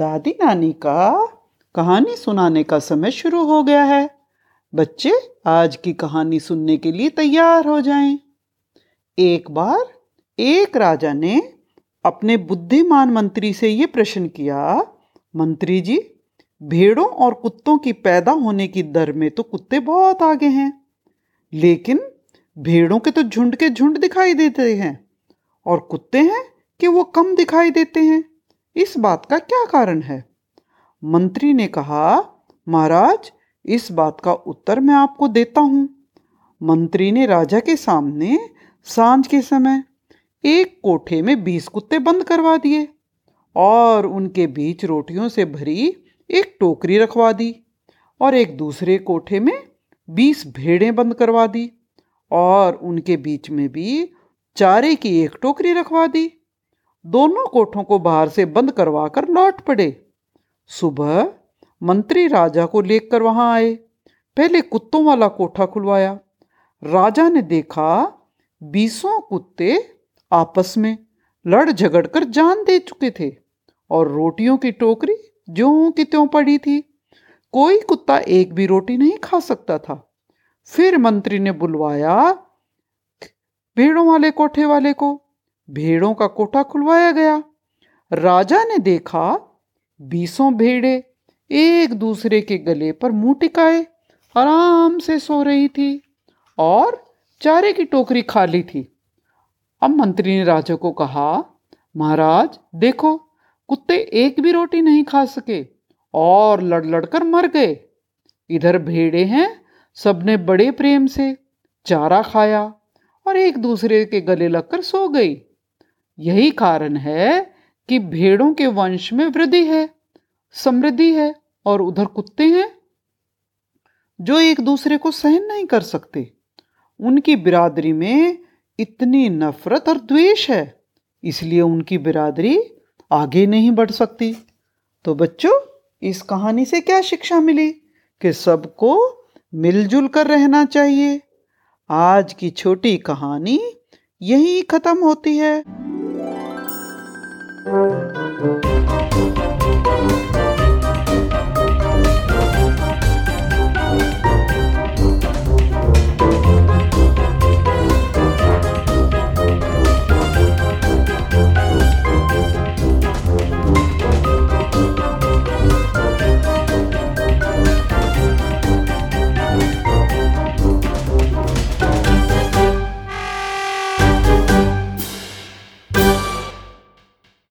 दादी नानी का, कहानी सुनाने का समय शुरू हो गया है बच्चे, आज की कहानी सुनने के लिए तैयार हो जाएँ। एक बार, एक राजा ने अपने बुद्धिमान मंत्री से ये प्रश्न किया, मंत्री जी, भेड़ों और कुत्तों की पैदा होने की दर में तो कुत्ते बहुत आगे हैं, लेकिन भेड़ों के तो झुंड के झुंड दिखाई देते हैं और कुत्ते हैं कि वो कम दिखाई देते हैं इस बात का क्या कारण है? मंत्री ने कहा, महाराज, इस बात का उत्तर मैं आपको देता हूँ। मंत्री ने राजा के सामने साँझ के समय एक कोठे में बीस कुत्ते बंद करवा दिए और उनके बीच रोटियों से भरी एक टोकरी रखवा दी और एक दूसरे कोठे में बीस भेड़ें बंद करवा दी और उनके बीच में भी चारे की एक टोकरी रखवा दी। दोनों कोठों को बाहर से बंद करवा कर लौट पड़े। सुबह मंत्री राजा को लेकर वहाँ आए। पहले कुत्तों वाला कोठा खुलवाया। राजा ने देखा, बीसों कुत्ते आपस में लड़ झगड़ कर जान दे चुके थे और रोटियों की टोकरी ज्यों की त्यों पड़ी थी। कोई कुत्ता एक भी रोटी नहीं खा सकता था। फिर मंत्री ने बुलवाया, भेड़ों वाले कोठे वाले को भेड़ों का कोठा खुलवाया गया। राजा ने देखा, बीसों भेड़े एक दूसरे के गले पर मुँह टिकाए, आराम से सो रही थी और चारे की टोकरी खाली थी। अब मंत्री ने राजा को कहा, महाराज, देखो, कुत्ते एक भी रोटी नहीं खा सके और लड़ लड़कर मर गए। इधर भेड़े हैं, सबने बड़े प्रेम से चारा खाया और एक दूसरे के गले लगकर सो गई। यही कारण है कि भेड़ों के वंश में वृद्धि है, समृद्धि है और उधर कुत्ते हैं, जो एक दूसरे को सहन नहीं कर सकते। उनकी बिरादरी में इतनी नफरत और द्वेष है, इसलिए उनकी बिरादरी आगे नहीं बढ़ सकती। तो बच्चों, इस कहानी से क्या शिक्षा मिली? कि सबको मिलजुल कर रहना चाहिए। आज की छोटी कहानी यही खत्म होती है। Música